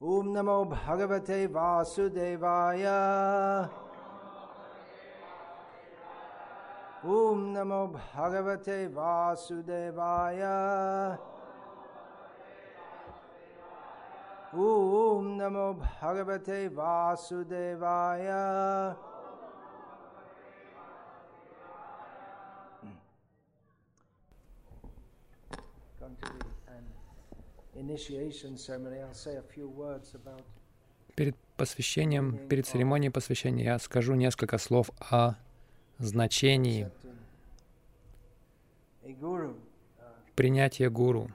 ओम नमो भगवते वासुदेवाय। ओम नमो भगवते वासुदेवाय। ओम नमो भगवते वासुदेवाय। Come to Перед посвящением, перед церемонией посвящения я скажу несколько слов о значении guru. принятия гуру.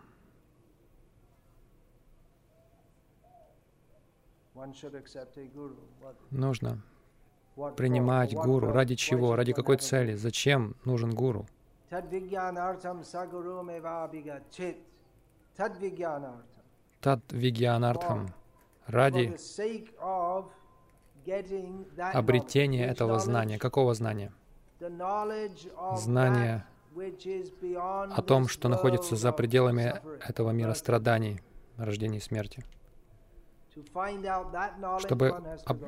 Нужно принимать гуру. Ради чего? Ради какой цели? Зачем нужен гуру? Tadvigyanartam saguru mevabhigachit. Tadvigyanartam. Тат Вигьянартхам. For Ради обретения этого знания. Какого знания? Beyond о том, что находится за пределами этого мира страданий, рождения и смерти. Чтобы об-.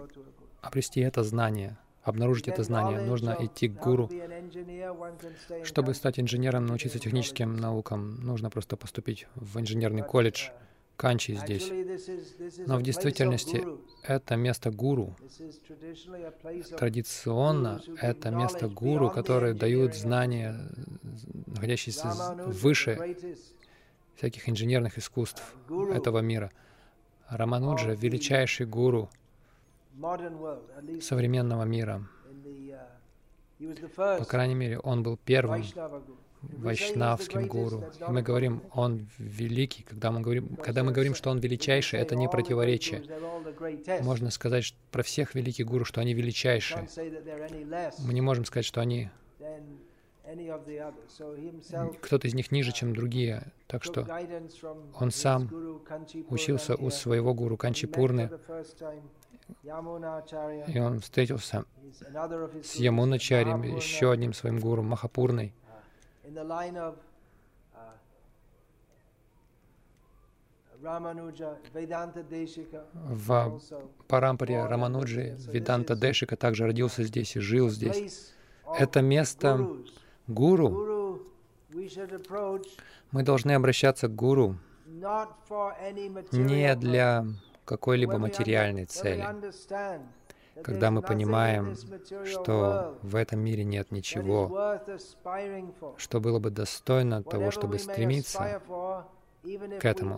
Обрести это знание, обнаружить это знание, нужно идти к гуру. Чтобы стать инженером, научиться техническим наукам, нужно просто поступить в инженерный колледж, Канчи здесь. Но в действительности это место гуру. Традиционно это место гуру, которые дают знания, находящиеся выше всяких инженерных искусств этого мира. Рамануджа — величайший гуру современного мира. По крайней мере, он был первым вайшнавским гуру. И мы говорим, он великий. Когда мы говорим, когда мы говорим, что он величайший, это не противоречие. Можно сказать про всех великих гуру, что они величайшие. Мы не можем сказать, что они кто-то из них ниже, чем другие. Так что он сам учился у своего гуру Канчипурны, и он встретился с Ямуначарем, еще одним своим гуру Махапурной. uh, В Парампаре Рамануджи Виданта Дешика также родился здесь и жил здесь. Это место. Гуру. Мы должны обращаться к гуру не для какой-либо материальной цели. Когда мы понимаем, что в этом мире нет ничего, что было бы достойно того, чтобы стремиться, к этому.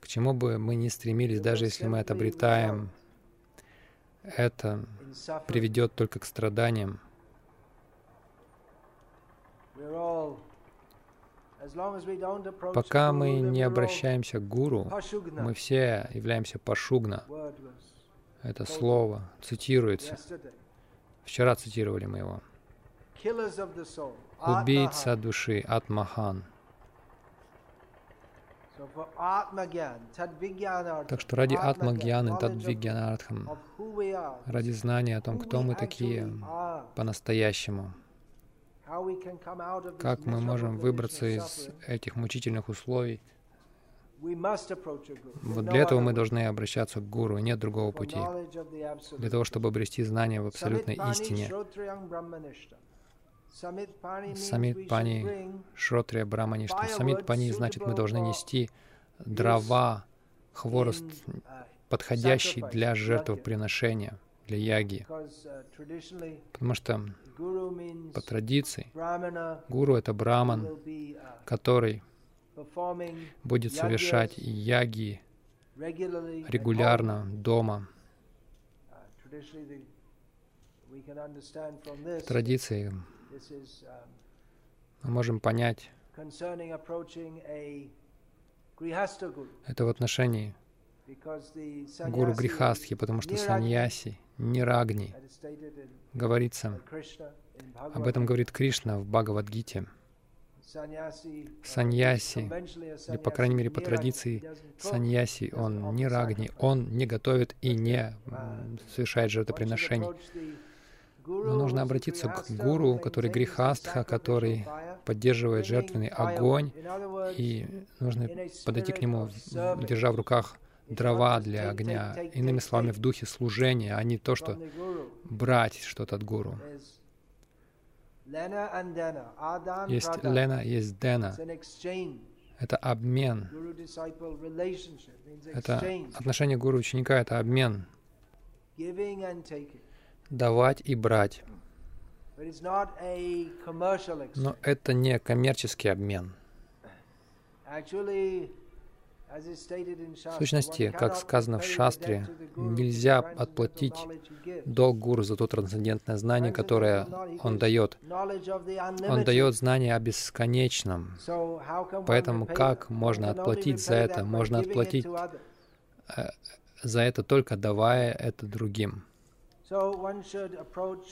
к чему бы мы ни стремились, даже если мы это обретаем, это приведет только к страданиям. Пока мы не обращаемся к гуру, мы все являемся пашугна. Это слово цитируется. Вчера цитировали мы его. Убийца души Атмахан. Так что ради Атмагьяны, are, ради знания о том, кто мы такие по-настоящему, как мы можем выбраться из этих мучительных условий, вот для этого мы должны обращаться к гуру, нет другого пути, для того, чтобы обрести знания в абсолютной истине. Самит Пани Шротрия Браманишта. Самит Пани значит, мы должны нести дрова, хворост, uh, подходящий для жертвоприношения, для яги. uh, Потому что по традиции гуру — это браман, uh, который будет совершать яги регулярно дома. Uh, this. Традиции um, мы можем понять это в отношении гуру Грихастхи, потому что саньяси, нирагни, говорится, об этом говорит Кришна в Бхагавадгите. Саньяси, или по крайней мере, по традиции, Саньяси, он не рагни, он не готовит и не совершает жертвоприношений. Но нужно обратиться к гуру, который грехастха, который поддерживает жертвенный огонь, и нужно подойти к нему, держа в руках дрова для огня. Иными словами, в духе служения, а не то, что брать что-то от гуру. Есть Лена, есть Дена. Это обмен. Это отношение гуру ученика, это обмен. Давать и брать. Но это не коммерческий обмен. В сущности, как сказано в Шастре, нельзя отплатить долг гуру за то трансцендентное знание, которое он дает. Он дает знание о бесконечном. Поэтому как можно отплатить за это? Можно отплатить э, за это только давая это другим.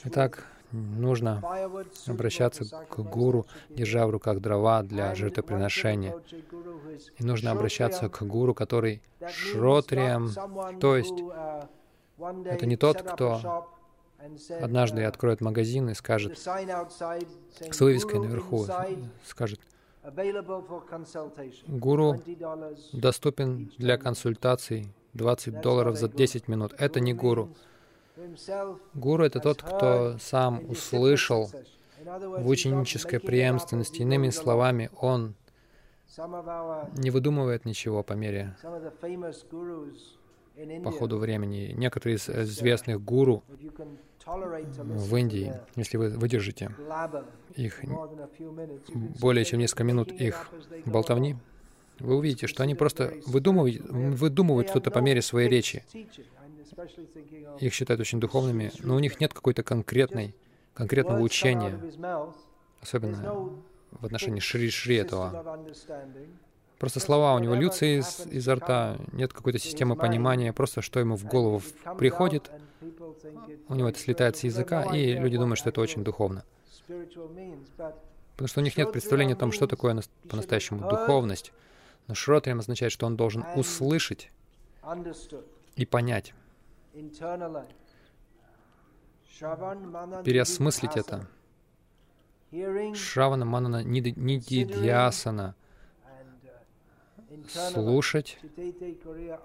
Итак, нужно обращаться к гуру, держа в руках дрова для жертвоприношения. И нужно обращаться к гуру, который шротрием, то есть это не тот, кто однажды откроет магазин и скажет с вывеской наверху, скажет, гуру доступен для консультаций 20 долларов за 10 минут. Это не гуру. Гуру — это тот, кто сам услышал в ученической преемственности. Иными словами, он не выдумывает ничего по мере по ходу времени. Некоторые из известных гуру в Индии, если вы выдержите их более чем несколько минут их болтовни, вы увидите, что они просто выдумывают, выдумывают что-то по мере своей речи. Их считают очень духовными, но у них нет какой-то конкретной, конкретного учения, особенно в отношении Шри-Шри этого. Просто слова у него льются из, изо рта, нет какой-то системы понимания, просто что ему в голову приходит, у него это слетает с языка, и люди думают, что это очень духовно. Потому что у них нет представления о том, что такое по-настоящему духовность. Но шротрием означает, что он должен услышать и понять переосмыслить это. Шравана Манана Нидидьясана слушать,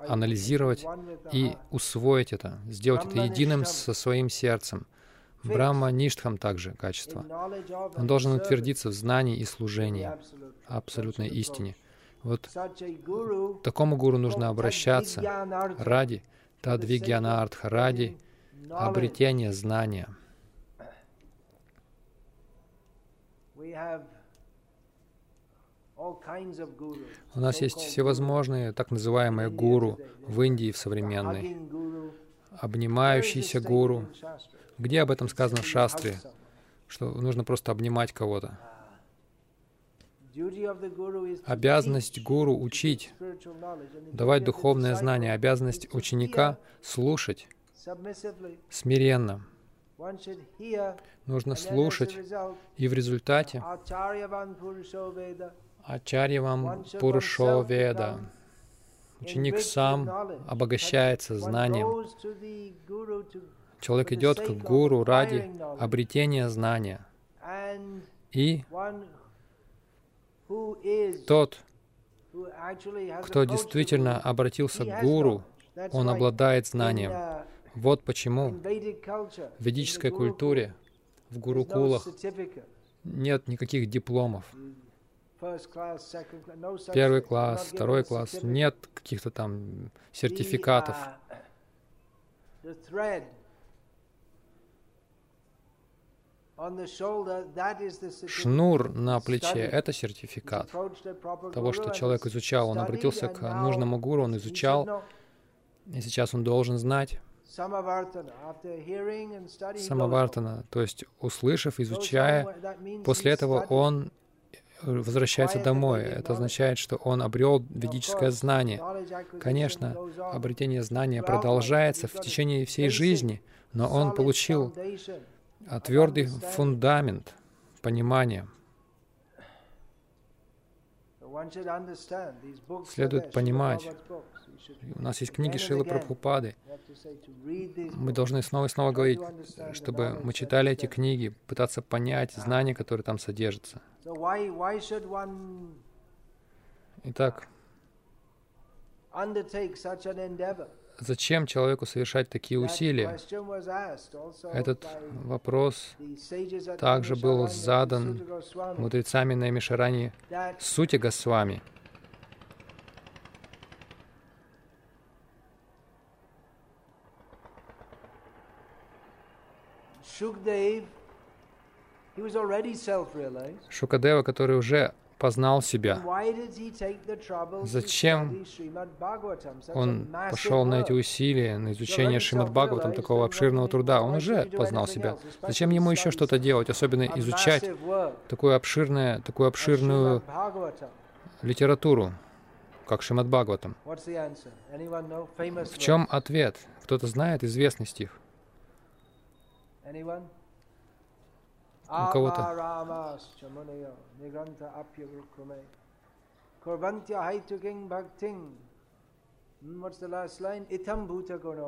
анализировать и усвоить это, сделать это единым со своим сердцем. Брахма Ништхам также качество. Он должен утвердиться в знании и служении, абсолютной истине. Вот такому гуру нужно обращаться ради Тадвигьянартха, ради обретения знания. У нас есть всевозможные так называемые гуру в Индии в современной, обнимающийся гуру. Где об этом сказано в шастре? Что нужно просто обнимать кого-то. Обязанность гуру — учить, давать духовное знание. Обязанность ученика — слушать смиренно. Нужно слушать, и в результате Ачарьявам Пурушоведа ученик сам обогащается знанием. Человек идет к гуру ради обретения знания. И тот, кто действительно обратился к гуру, он обладает знанием. Вот почему в ведической культуре, в гурукулах нет никаких дипломов. Первый класс, второй класс, нет каких-то там сертификатов. Шнур на плече — это сертификат того, что человек изучал. Он обратился к нужному гуру, он изучал, и сейчас он должен знать. Самовартана, то есть услышав, изучая, после этого он возвращается домой. Это означает, что он обрел ведическое знание. Конечно, обретение знания продолжается в течение всей жизни, но он получил а твердый фундамент понимания. Следует понимать, у нас есть книги Шилы Прабхупады. Мы должны снова и снова говорить, чтобы мы читали эти книги, пытаться понять знания, которые там содержатся. Итак, Зачем человеку совершать такие усилия? Этот вопрос также был задан мудрецами на Мишарани Сути Госвами. Шукадева, который уже познал себя. Зачем он пошел на эти усилия, на изучение Шримад Бхагаватам, такого обширного труда? Он уже познал себя. Зачем ему еще что-то делать, особенно изучать такую обширную, такую обширную литературу, как Шримад Бхагаватам? В чем ответ? Кто-то знает известный стих?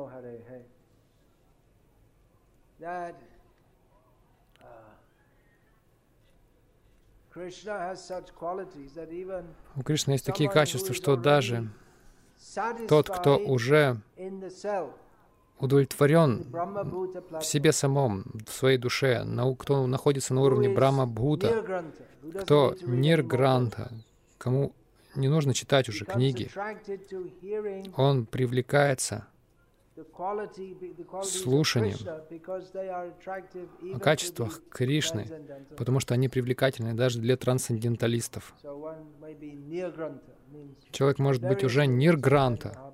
Hare he. That uh, у Кришны есть такие качества, что даже тот, кто уже удовлетворен в себе самом, в своей душе, кто находится на уровне Брахма Бхута, кто Ниргранта, кому не нужно читать уже книги, он привлекается слушанием о качествах Кришны, потому что они привлекательны даже для трансценденталистов. Человек может быть уже Ниргранта,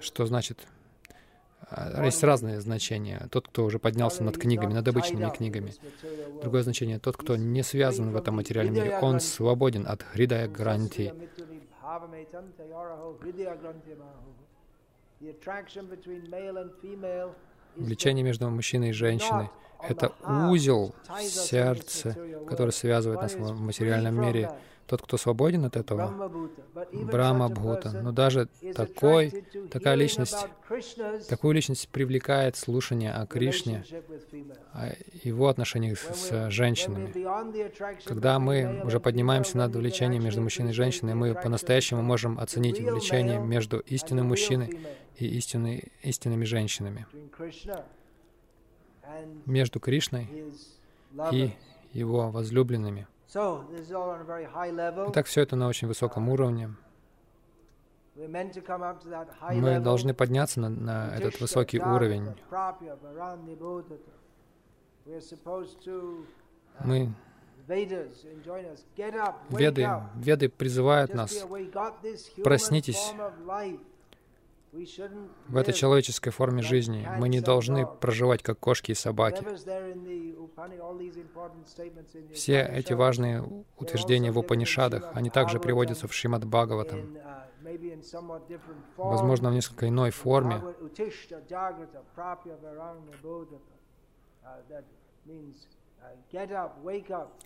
что значит? А, есть разные значения. Тот, кто уже поднялся над книгами, над обычными книгами. Другое значение — тот, кто не связан в этом материальном мире. Он свободен от Хридая Гранти. Влечение между мужчиной и женщиной — это узел сердца, который связывает нас в материальном мире. Тот, кто свободен от этого, Брахма Бхута. Но даже такой, такая личность, такую личность привлекает слушание о Кришне, о его отношениях с женщинами. Когда мы уже поднимаемся над влечением между мужчиной и женщиной, мы по-настоящему можем оценить влечение между истинным мужчиной и истинной, истинными женщинами, между Кришной и его возлюбленными. Итак, все это на очень высоком уровне. Мы должны подняться на, на этот высокий уровень. Мы Веды, Веды призывают нас, проснитесь, в этой человеческой форме жизни. Мы не должны проживать как кошки и собаки. Все эти важные утверждения в Упанишадах, они также приводятся в Шримад Бхагаватам. Возможно, в несколько иной форме.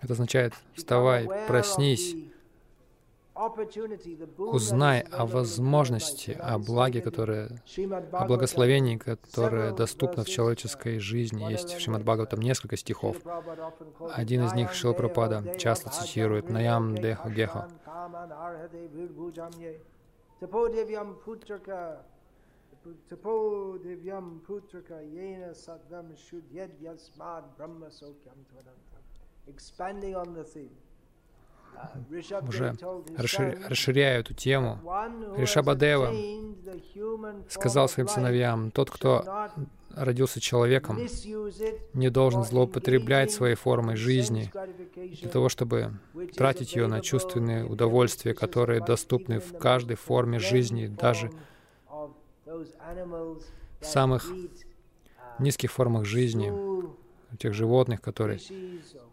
Это означает «вставай, проснись, Узнай о возможности, о благе, которое, о благословении, которое доступно в человеческой жизни. Есть в Шримад Бхагаватам несколько стихов. Один из них Шил Пропада часто цитирует «Наям Деха Геха». Expanding on the theme уже расширяя эту тему, Ришабадева сказал своим сыновьям, тот, кто родился человеком, не должен злоупотреблять своей формой жизни для того, чтобы тратить ее на чувственные удовольствия, которые доступны в каждой форме жизни, даже в самых низких формах жизни, тех животных, которые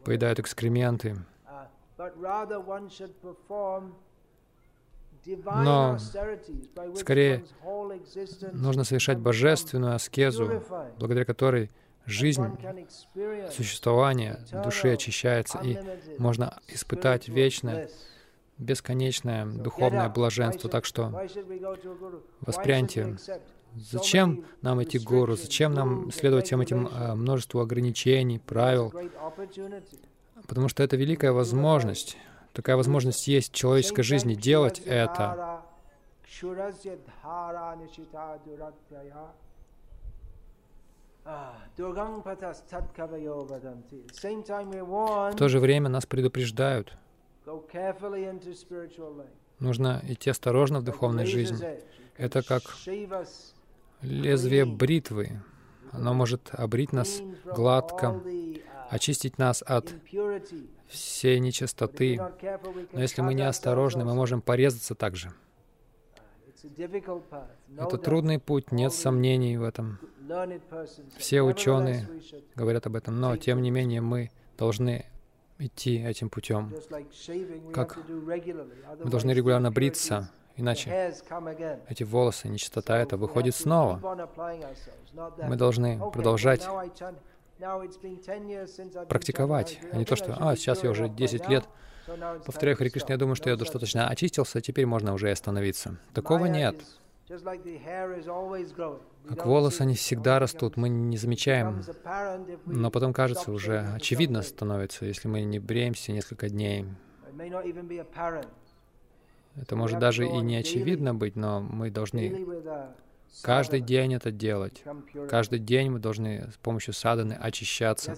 поедают экскременты, но скорее нужно совершать божественную аскезу, благодаря которой жизнь, существование души очищается, и можно испытать вечное, бесконечное духовное блаженство. Так что воспряньте, зачем нам идти к гуру, зачем нам следовать всем этим э, множеству ограничений, правил, Потому что это великая возможность. Такая возможность есть в человеческой жизни делать это. В то же время нас предупреждают. Нужно идти осторожно в духовной жизни. Это как лезвие бритвы. Оно может обрить нас гладко, очистить нас от всей нечистоты. Но если мы не осторожны, мы можем порезаться также. Это трудный путь, нет сомнений в этом. Все ученые говорят об этом, но тем не менее мы должны идти этим путем. Как мы должны регулярно бриться, иначе эти волосы, нечистота это выходит снова. Мы должны продолжать практиковать, а не то, что «А, сейчас я уже 10 лет повторяю Хари Кришна, я думаю, что я достаточно очистился, теперь можно уже остановиться». Такого нет. Как волосы, они всегда растут, мы не замечаем, но потом кажется, уже очевидно становится, если мы не бреемся несколько дней. Это может даже и не очевидно быть, но мы должны каждый день это делать. Каждый день мы должны с помощью саданы очищаться.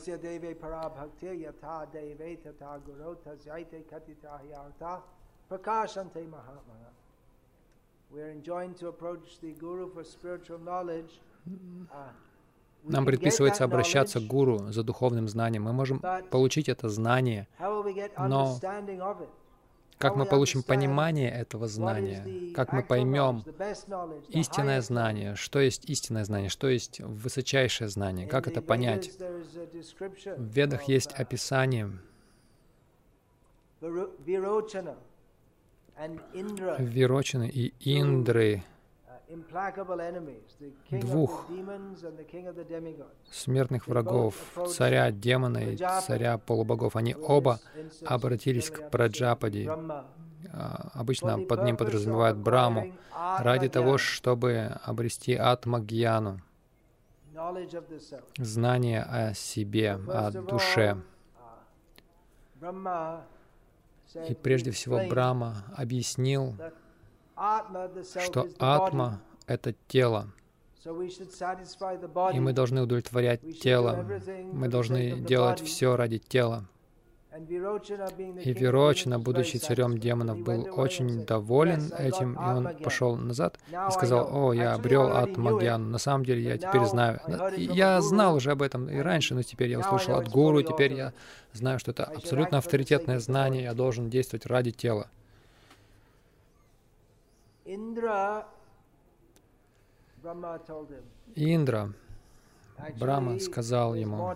Нам предписывается обращаться к гуру за духовным знанием. Мы можем получить это знание, но как мы получим понимание этого знания, как мы поймем истинное знание, что есть истинное знание, что есть высочайшее знание, как это понять. В Ведах есть описание. Вирочины и Индры, двух смертных врагов, царя демона и царя полубогов. Они оба обратились к Праджапади. А, обычно под ним подразумевают Браму, ради того, чтобы обрести Атмагьяну, знание о себе, о душе. И прежде всего Брама объяснил, что атма — это тело, и мы должны удовлетворять тело, мы должны делать все ради тела. И Вирочина, будучи царем демонов, был очень доволен этим, и он пошел назад и сказал, «О, я обрел от. На самом деле я теперь знаю. Я знал уже об этом и раньше, но теперь я услышал от гуру, теперь я знаю, что это абсолютно авторитетное знание, я должен действовать ради тела». Индра Брахма сказал ему,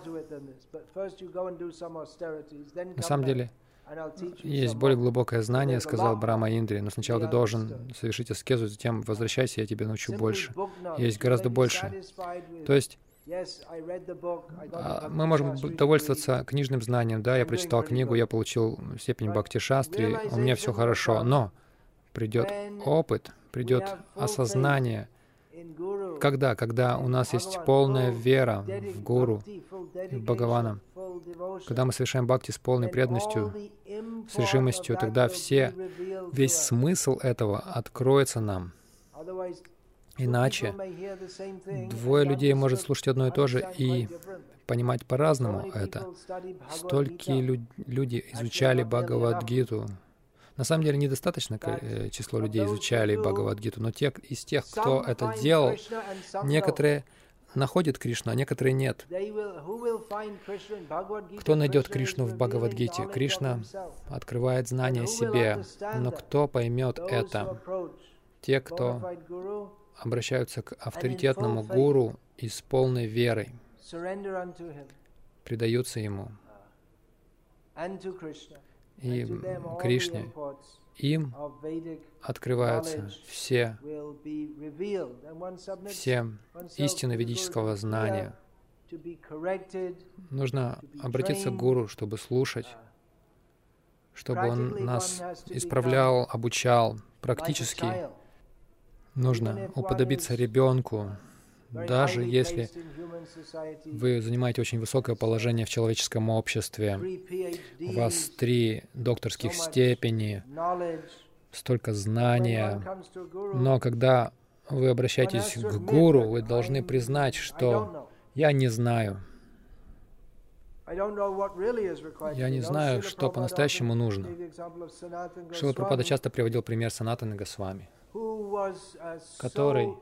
на самом деле, есть более глубокое знание, сказал Брама Индри, но сначала ты должен совершить аскезу, затем возвращайся, я тебе научу больше. Есть гораздо больше. То есть, а, мы можем довольствоваться книжным знанием. Да, я прочитал книгу, я получил степень Бхакти Шастри, у меня все хорошо, но придет опыт, придет осознание, когда? Когда у нас есть полная вера в Гуру, в Бхагавана. Когда мы совершаем бхакти с полной преданностью, с решимостью, тогда все, весь смысл этого откроется нам. Иначе двое людей может слушать одно и то же и понимать по-разному это. Столько люди изучали Бхагавадгиту, на самом деле недостаточно э, число людей изучали Бхагавадгиту, но те, из тех, кто это делал, некоторые находят Кришну, а некоторые нет. Кто найдет Кришну в Бхагавадгите? Кришна открывает знание себе, но кто поймет это? Те, кто обращаются к авторитетному гуру и с полной верой, предаются ему и Кришне, им открываются все, все истины ведического знания. Нужно обратиться к Гуру, чтобы слушать, чтобы он нас исправлял, обучал практически. Нужно уподобиться ребенку, даже если вы занимаете очень высокое положение в человеческом обществе, у вас три докторских степени, столько знания. Но когда вы обращаетесь к гуру, вы должны признать, что я не знаю. Я не знаю, что по-настоящему нужно. Шила Пропада часто приводил пример Санатаны Госвами, который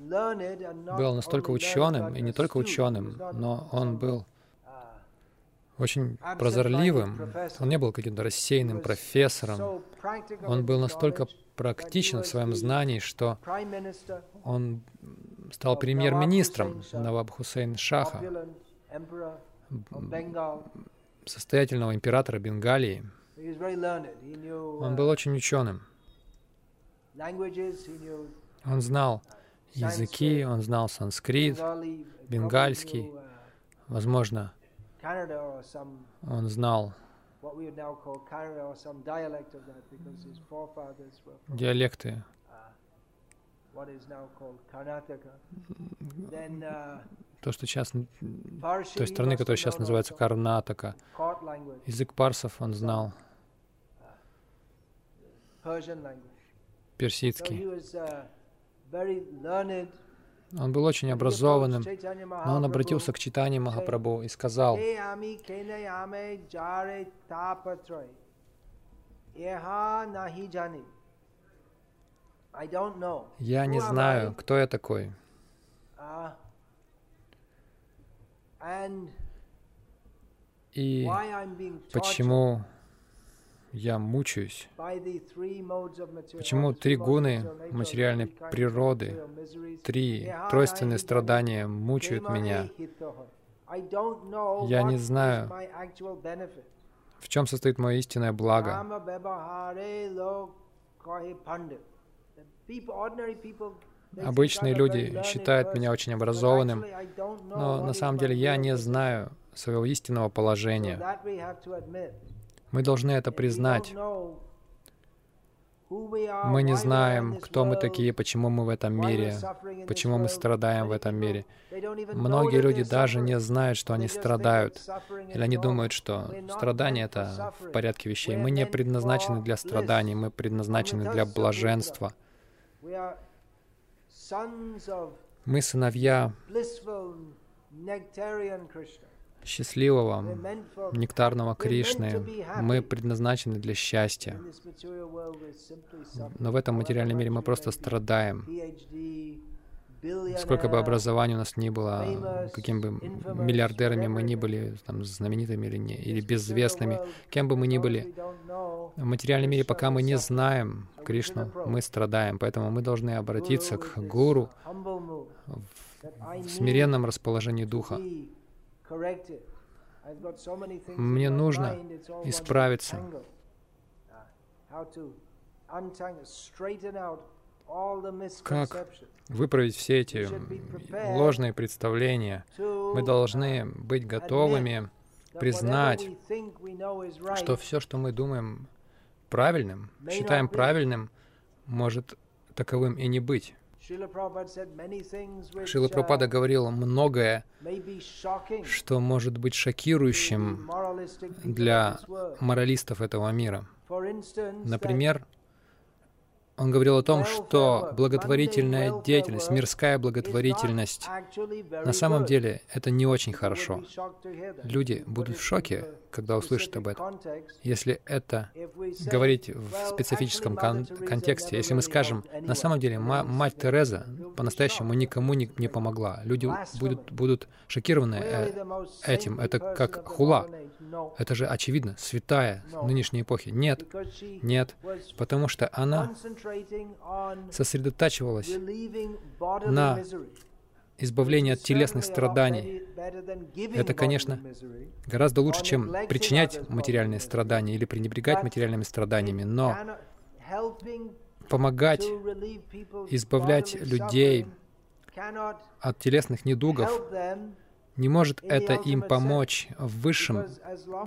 был настолько ученым, и не только ученым, но он был очень прозорливым. Он не был каким-то рассеянным профессором. Он был настолько практичен в своем знании, что он стал премьер-министром Наваб Хусейн Шаха, состоятельного императора Бенгалии. Он был очень ученым. Он знал языки, он знал санскрит, бенгальский, возможно, он знал диалекты то, что сейчас, той страны, которая сейчас называется Карнатака. Язык парсов он знал. Персидский. Он был очень образованным, но он обратился к читанию Махапрабху и сказал, «Я не знаю, кто я такой. И почему я мучаюсь? Почему три гуны материальной природы, три тройственные страдания мучают меня? Я не знаю, в чем состоит мое истинное благо. Обычные люди считают меня очень образованным, но на самом деле я не знаю своего истинного положения. Мы должны это признать. Мы не знаем, кто мы такие, почему мы в этом мире, почему мы страдаем в этом мире. Многие люди даже не знают, что они страдают. Или они думают, что страдание — это в порядке вещей. Мы не предназначены для страданий, мы предназначены для блаженства. Мы сыновья счастливого, нектарного Кришны. Мы предназначены для счастья. Но в этом материальном мире мы просто страдаем. Сколько бы образований у нас ни было, каким бы миллиардерами мы ни были, там, знаменитыми или, не, или безвестными, кем бы мы ни были, в материальном мире, пока мы не знаем Кришну, мы страдаем. Поэтому мы должны обратиться к Гуру в смиренном расположении духа. Мне нужно исправиться. Как выправить все эти ложные представления? Мы должны быть готовыми признать, что все, что мы думаем правильным, считаем правильным, может таковым и не быть. Шила Прабхупада uh, говорил многое, что может быть шокирующим для моралистов этого мира. Например, он говорил о том, что благотворительная деятельность, мирская благотворительность, на самом деле это не очень хорошо. Люди будут в шоке, когда услышат об этом. Если это говорить в специфическом кон контексте, если мы скажем, на самом деле мать Тереза по-настоящему никому не, не помогла, люди будут, будут шокированы э этим. Это как хула. Это же очевидно, святая нынешней эпохи. Нет, нет, потому что она сосредотачивалась на избавлении от телесных страданий. Это, конечно, гораздо лучше, чем причинять материальные страдания или пренебрегать материальными страданиями, но помогать избавлять людей от телесных недугов не может это им помочь в высшем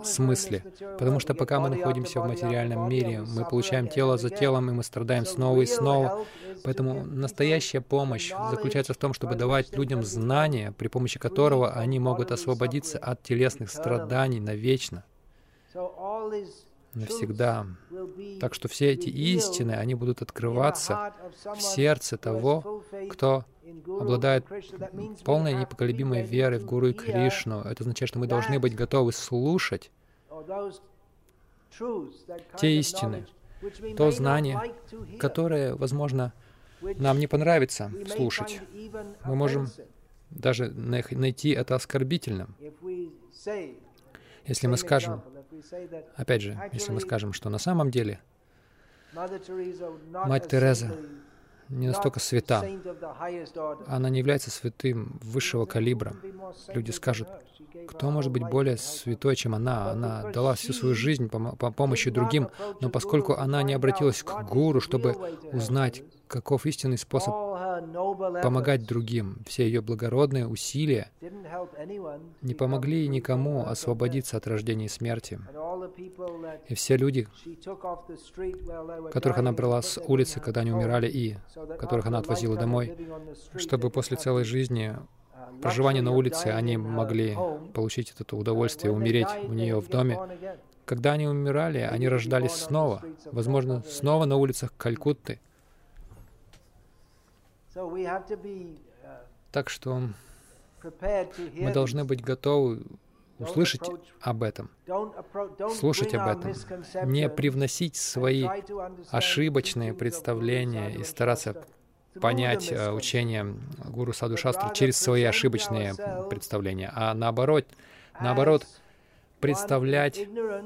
смысле, потому что пока мы находимся в материальном мире, мы получаем тело за телом, и мы страдаем снова и снова. Поэтому настоящая помощь заключается в том, чтобы давать людям знания, при помощи которого они могут освободиться от телесных страданий навечно. Навсегда. Так что все эти истины, они будут открываться в сердце того, кто обладает полной непоколебимой верой в Гуру и Кришну. Это означает, что мы должны быть готовы слушать те истины, то знание, которое, возможно, нам не понравится слушать. Мы можем даже найти это оскорбительным. Если мы скажем, опять же, если мы скажем, что на самом деле Мать Тереза не настолько свята. Она не является святым высшего калибра. Люди скажут, кто может быть более святой, чем она? Она дала всю свою жизнь по, по помощи другим, но поскольку она не обратилась к гуру, чтобы узнать, каков истинный способ помогать другим, все ее благородные усилия не помогли никому освободиться от рождения и смерти. И все люди, которых она брала с улицы, когда они умирали, и которых она отвозила домой, чтобы после целой жизни проживания на улице они могли получить это удовольствие, умереть у нее в доме. Когда они умирали, они рождались снова, возможно, снова на улицах Калькутты. Так что мы должны быть готовы услышать об этом, слушать об этом, не привносить свои ошибочные представления и стараться понять э, учение Гуру Саду Шастры через свои ошибочные представления, а наоборот, наоборот, представлять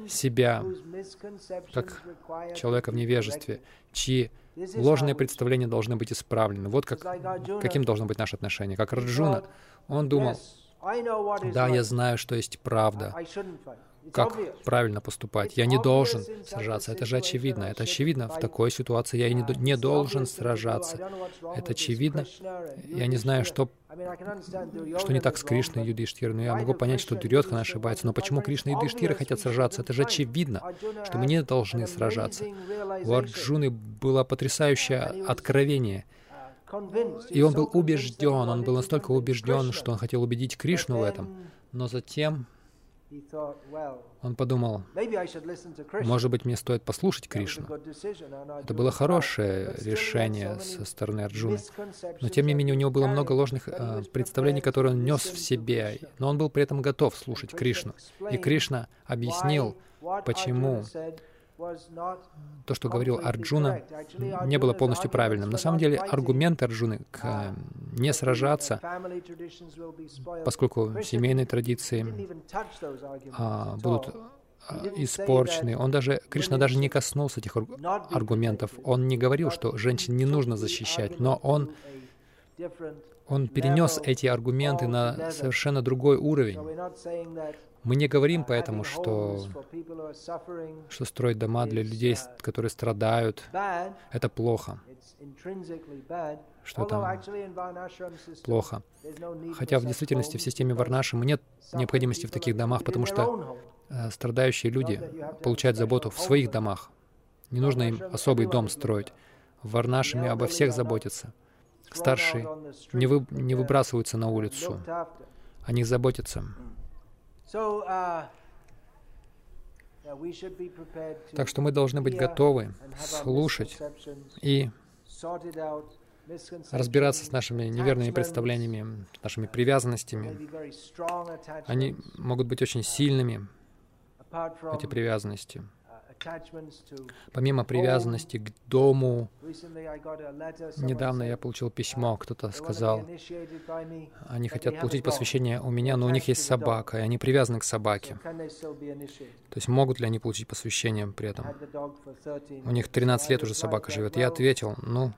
себя как человека в невежестве, чьи ложные представления должны быть исправлены. Вот как, каким должно быть наше отношение. Как Раджуна, он думал, да, я знаю, что есть правда, как правильно поступать. Я не должен сражаться. Это же очевидно. Это очевидно. В такой ситуации я и не, не должен сражаться. Это очевидно. Я не знаю, что, что не так с Кришной и Юдиштирой, но я могу понять, что Дурьотхан ошибается. Но почему Кришна и Юдиштира хотят сражаться? Это же очевидно, что мы не должны сражаться. У Арджуны было потрясающее откровение — и он был убежден, он был настолько убежден, что он хотел убедить Кришну в этом. Но затем он подумал, может быть, мне стоит послушать Кришну. Это было хорошее решение со стороны Арджуны. Но, тем не менее, у него было много ложных э, представлений, которые он нес в себе. Но он был при этом готов слушать Кришну. И Кришна объяснил, почему то, что говорил Арджуна, не было полностью правильным. На самом деле, аргументы Арджуны к э, не сражаться, поскольку семейные традиции а, будут а, испорчены. Он даже, Кришна даже не коснулся этих аргументов. Он не говорил, что женщин не нужно защищать, но он, он перенес эти аргументы на совершенно другой уровень. Мы не говорим поэтому, что, что строить дома для людей, которые страдают, это плохо, что там плохо. Хотя в действительности в системе Варнаши нет необходимости в таких домах, потому что э, страдающие люди получают заботу в своих домах. Не нужно им особый дом строить. В Варнашами обо всех заботятся. Старшие не, вы, не выбрасываются на улицу. О них заботятся. Uh, так что мы должны быть готовы слушать и разбираться с нашими неверными представлениями, с нашими привязанностями. Они могут быть очень сильными, эти привязанности. Помимо привязанности к дому, недавно я получил письмо, кто-то сказал, они хотят получить посвящение у меня, но у них есть собака, и они привязаны к собаке. То есть могут ли они получить посвящение при этом? У них 13 лет уже собака живет. Я ответил, ну,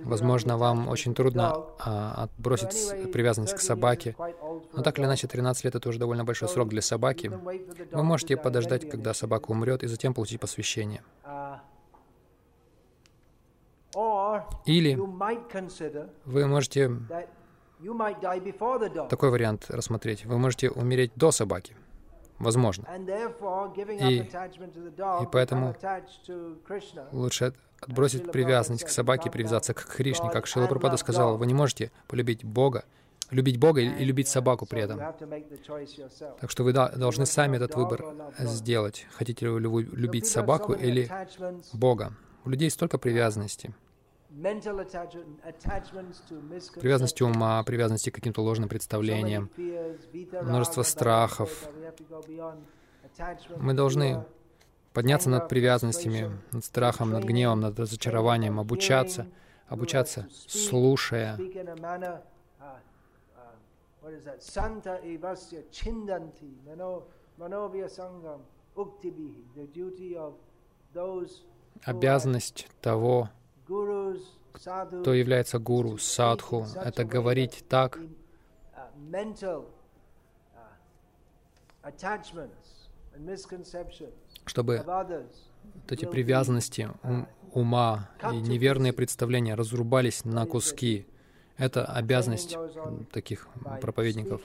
Возможно, вам очень трудно а, отбросить привязанность к собаке, но так или иначе 13 лет — это уже довольно большой срок для собаки. Вы можете подождать, когда собака умрет, и затем получить посвящение. Или вы можете такой вариант рассмотреть. Вы можете умереть до собаки. Возможно. И, и поэтому лучше отбросить привязанность к собаке привязаться к Кришне. Как Шила Пропада сказал, вы не можете полюбить Бога, любить Бога и любить собаку при этом. Так что вы должны сами этот выбор сделать. Хотите ли вы любить собаку или Бога? У людей столько привязанности. Привязанности ума, привязанности к каким-то ложным представлениям, множество страхов. Мы должны подняться над привязанностями, над страхом, над гневом, над разочарованием, обучаться, обучаться, слушая. Обязанность того, кто является гуру, садху, это говорить так, чтобы вот эти привязанности ума и неверные представления разрубались на куски. Это обязанность таких проповедников.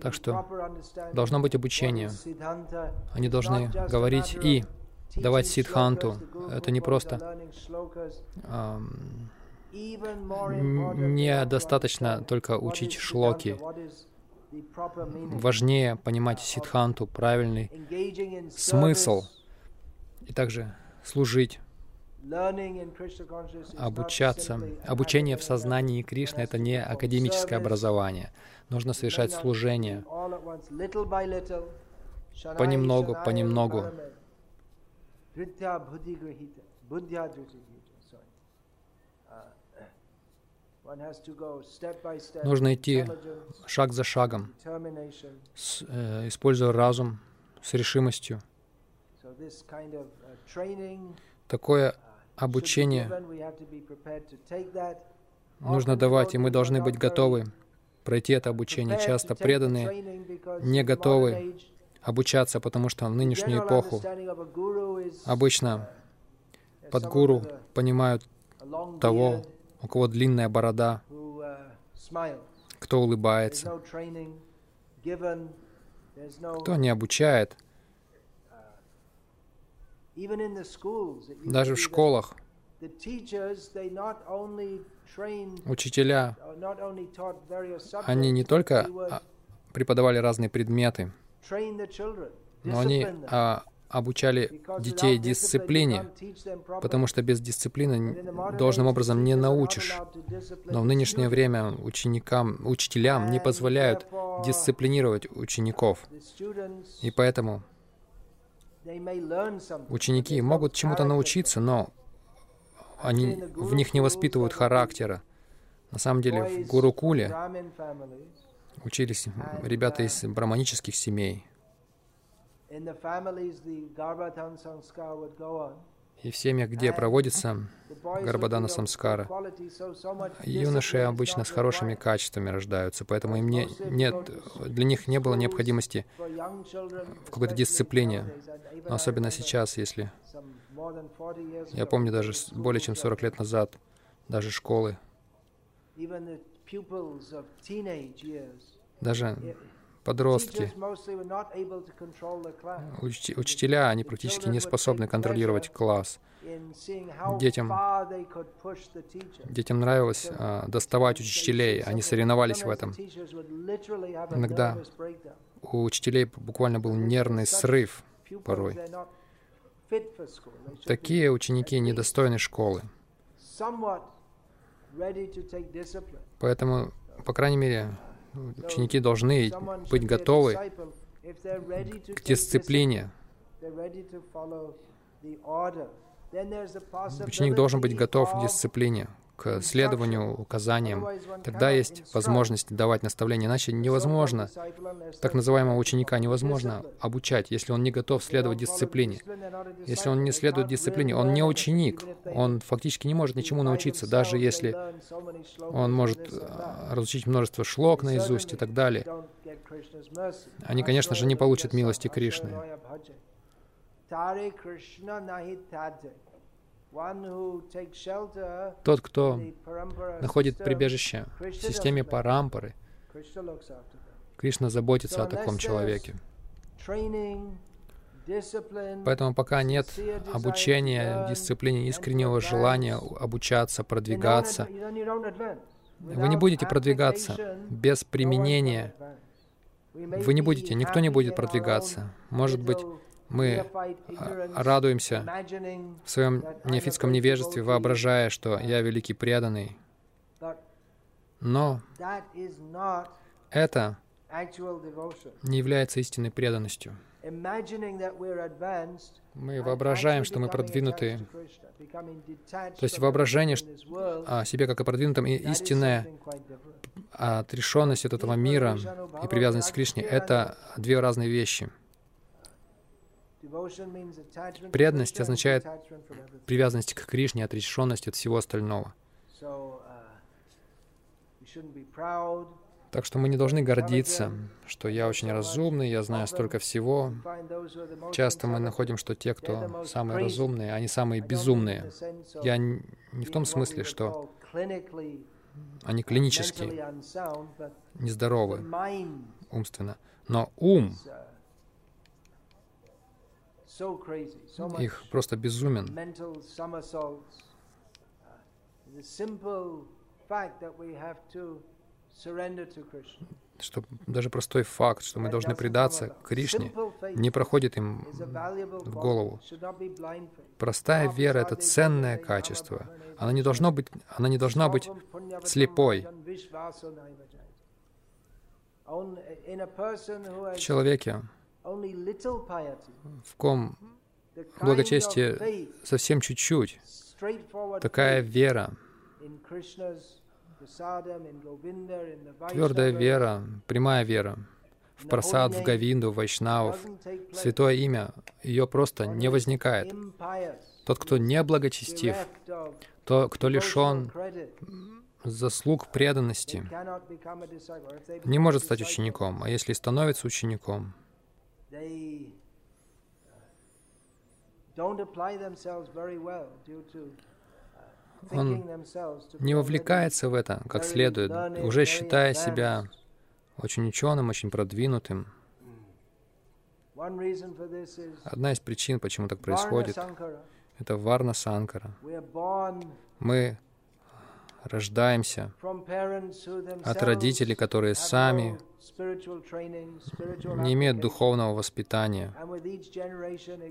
Так что должно быть обучение. Они должны говорить и давать сидханту. Это не просто недостаточно только учить шлоки. Важнее понимать сидханту, правильный смысл, и также служить, обучаться. Обучение в сознании Кришны — это не академическое образование. Нужно совершать служение понемногу, понемногу. Нужно идти шаг за шагом, с, э, используя разум с решимостью. Такое обучение нужно давать, и мы должны быть готовы пройти это обучение. Часто преданные не готовы обучаться, потому что в нынешнюю эпоху обычно под гуру понимают того, у кого длинная борода, кто улыбается, кто не обучает. Даже в школах. учителя, они не только а, преподавали разные предметы, но они а, обучали детей дисциплине, потому что без дисциплины должным образом не научишь. Но в нынешнее время ученикам, учителям не позволяют дисциплинировать учеников. И поэтому ученики могут чему-то научиться, но они, в них не воспитывают характера. На самом деле в Гурукуле учились ребята из браманических семей, и в семьях, где проводится Гарбадана Самскара, юноши обычно с хорошими качествами рождаются, поэтому им не, нет, для них не было необходимости в какой-то дисциплине. Но особенно сейчас, если... Я помню даже более чем 40 лет назад, даже школы, даже подростки, Уч учителя, они практически не способны контролировать класс. Детям, детям нравилось а, доставать учителей, они соревновались в этом. Иногда у учителей буквально был нервный срыв порой. Такие ученики недостойны школы. Поэтому, по крайней мере, Ученики должны быть готовы к дисциплине. Ученик должен быть готов к дисциплине к следованию указаниям, тогда есть возможность давать наставления. Иначе невозможно, так называемого ученика невозможно обучать, если он не готов следовать дисциплине. Если он не следует дисциплине, он не ученик, он фактически не может ничему научиться, даже если он может э, разучить множество шлок наизусть и так далее. Они, конечно же, не получат милости Кришны. Тот, кто находит прибежище в системе парампары, Кришна заботится о таком человеке. Поэтому пока нет обучения, дисциплины, искреннего желания обучаться, продвигаться, Вы не будете продвигаться без применения. Вы не будете, никто не будет продвигаться. Может быть, мы а, радуемся в своем неофитском невежестве, воображая, что я великий преданный. Но это не является истинной преданностью. Мы воображаем, что мы продвинутые. То есть воображение о себе как о продвинутом и истинная отрешенность от этого мира и привязанность к Кришне — это две разные вещи. Преданность означает привязанность к Кришне, отрешенность от всего остального. Так что мы не должны гордиться, что я очень разумный, я знаю столько всего. Часто мы находим, что те, кто самые разумные, они самые безумные. Я не в том смысле, что они клинически нездоровы умственно, но ум их просто безумен что даже простой факт, что мы должны предаться Кришне, не проходит им в голову. Простая вера — это ценное качество. Она не, должна быть, она не должна быть слепой. В человеке, в ком благочестие совсем чуть-чуть, такая вера, Твердая вера, прямая вера в просад, в Говинду, в Вайшнавов, святое имя, ее просто не возникает. Тот, кто не благочестив, то, кто лишен заслуг преданности, не может стать учеником, а если становится учеником, он не вовлекается в это как следует, уже считая себя очень ученым, очень продвинутым. Одна из причин, почему так происходит, это Варна Санкара. Мы рождаемся от родителей, которые сами не имеют духовного воспитания.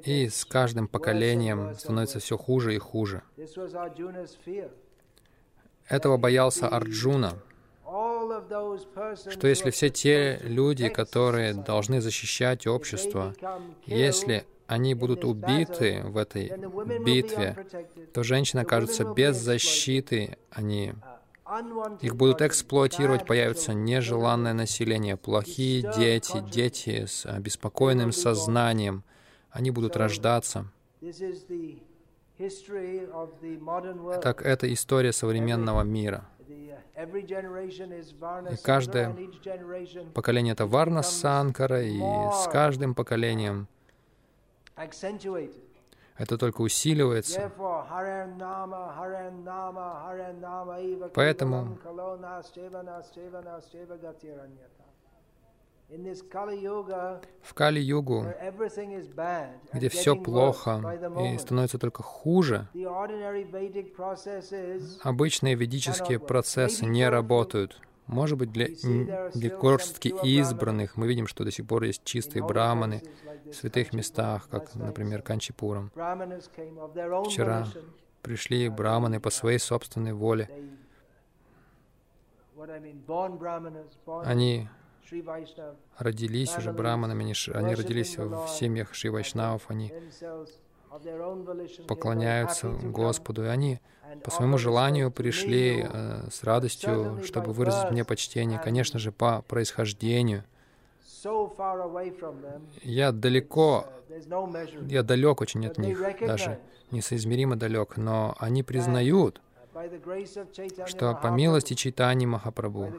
И с каждым поколением становится все хуже и хуже. Этого боялся Арджуна, что если все те люди, которые должны защищать общество, если они будут убиты в этой битве, то женщины окажутся без защиты, они их будут эксплуатировать, появится нежеланное население, плохие дети, дети с обеспокоенным сознанием. Они будут рождаться. Так, это история современного мира. И каждое поколение — это Варна Санкара, и с каждым поколением это только усиливается. Поэтому в Кали-югу, где все плохо и становится только хуже, обычные ведические процессы не работают. Может быть, для, для горстки избранных мы видим, что до сих пор есть чистые браманы в святых местах, как, например, Канчипурам. Вчера пришли браманы по своей собственной воле. Они родились уже браманами, они родились в семьях Шри Вайшнавов, они поклоняются Господу, и они по своему желанию пришли э, с радостью, чтобы выразить мне почтение, конечно же, по происхождению. Я далеко, я далек очень от них, даже несоизмеримо далек, но они признают, что по милости Чайтани Махапрабху,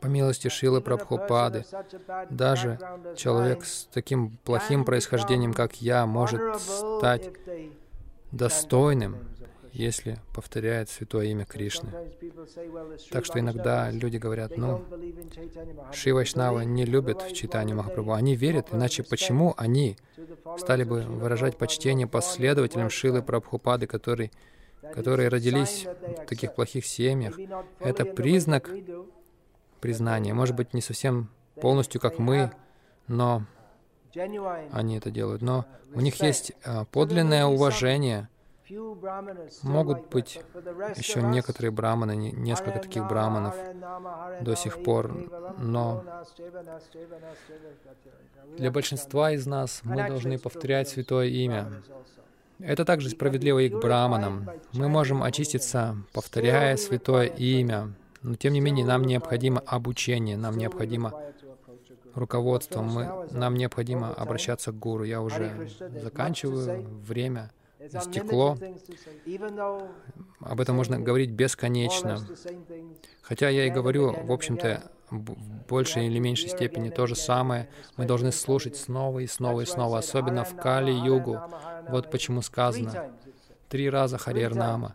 по милости Шилы Прабхупады, даже человек с таким плохим происхождением, как я, может стать достойным, если повторяет святое имя Кришны. Так что иногда люди говорят, ну, Шри Вайшнавы не любят читание Махапрабху. Они верят, иначе почему они стали бы выражать почтение последователям Шилы Прабхупады, который которые родились в таких плохих семьях, это признак признания. Может быть, не совсем полностью как мы, но они это делают. Но у них есть а, подлинное уважение. Могут быть еще некоторые браманы, несколько таких браманов до сих пор, но для большинства из нас мы должны повторять Святое Имя. Это также справедливо и к браманам. Мы можем очиститься, повторяя Святое Имя, но тем не менее нам необходимо обучение, нам необходимо руководство, мы, нам необходимо обращаться к гуру. Я уже заканчиваю, время стекло. Об этом можно говорить бесконечно. Хотя я и говорю, в общем-то, в большей или меньшей степени то же самое. Мы должны слушать снова и снова и снова, особенно в Кали-югу. Вот почему сказано три раза Харер Нама.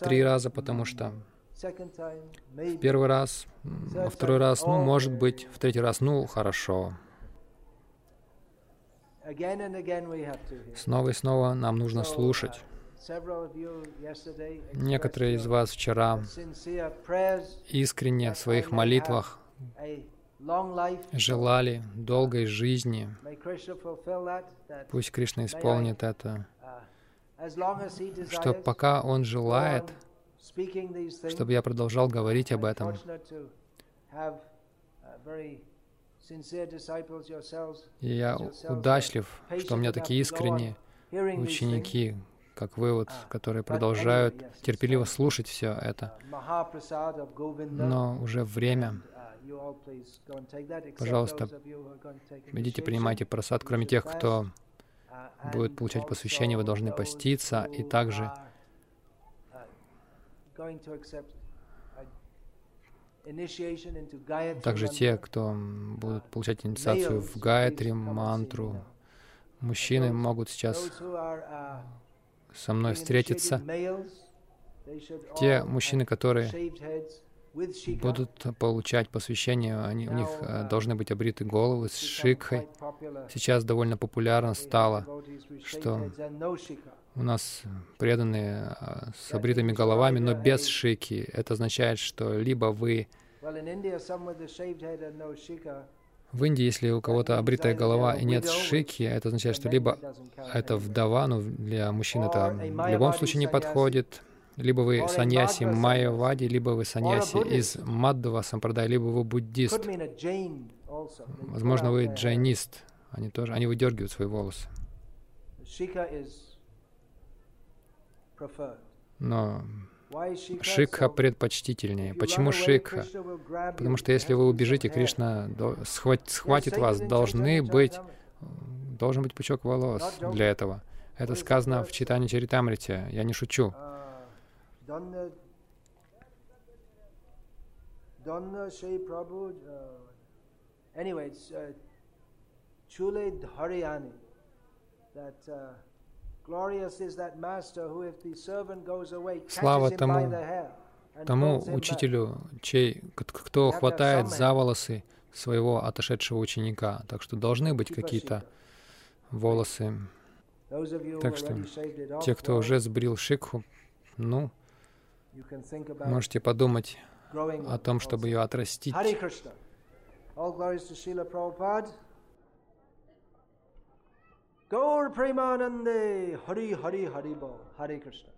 Три раза, потому что в первый раз, во второй раз, ну, может быть, в третий раз, ну, хорошо. Снова и снова нам нужно слушать. Некоторые из вас вчера искренне в своих молитвах желали долгой жизни. Пусть Кришна исполнит это, что пока Он желает, чтобы я продолжал говорить об этом. И я удачлив, что у меня такие искренние ученики, как вы, вот, которые продолжают терпеливо слушать все это. Но уже время. Пожалуйста, идите, принимайте просад. Кроме тех, кто будет получать посвящение, вы должны поститься и также также те, кто будут получать инициацию в Гайатри, мантру, мужчины могут сейчас со мной встретиться. Те мужчины, которые будут получать посвящение, они, у них э, должны быть обриты головы с шикхой. Сейчас довольно популярно стало, что у нас преданные а, с обритыми головами, но без шики. Это означает, что либо вы... В Индии, если у кого-то обритая голова и нет шики, это означает, что либо это вдова, но для мужчин это в любом случае не подходит, либо вы саньяси Майявади, либо вы саньяси из Маддава Сампрадай, либо вы буддист. Возможно, вы джайнист. Они тоже, они выдергивают свои волосы. Но Шикха предпочтительнее. Почему Шикха? Потому что если вы убежите, Кришна схватит вас. Должны быть, должен быть пучок волос для этого. Это сказано в читании Чаритамрите. Я не шучу. Anyway, it's uh, Chule Dharyani that uh, Слава тому, тому учителю, чей, кто хватает за волосы своего отошедшего ученика. Так что должны быть какие-то волосы. Так что те, кто уже сбрил шикху, ну, можете подумать о том, чтобы ее отрастить. Gaur Premanande, Hari Hari Hari Bo, Hare Krishna.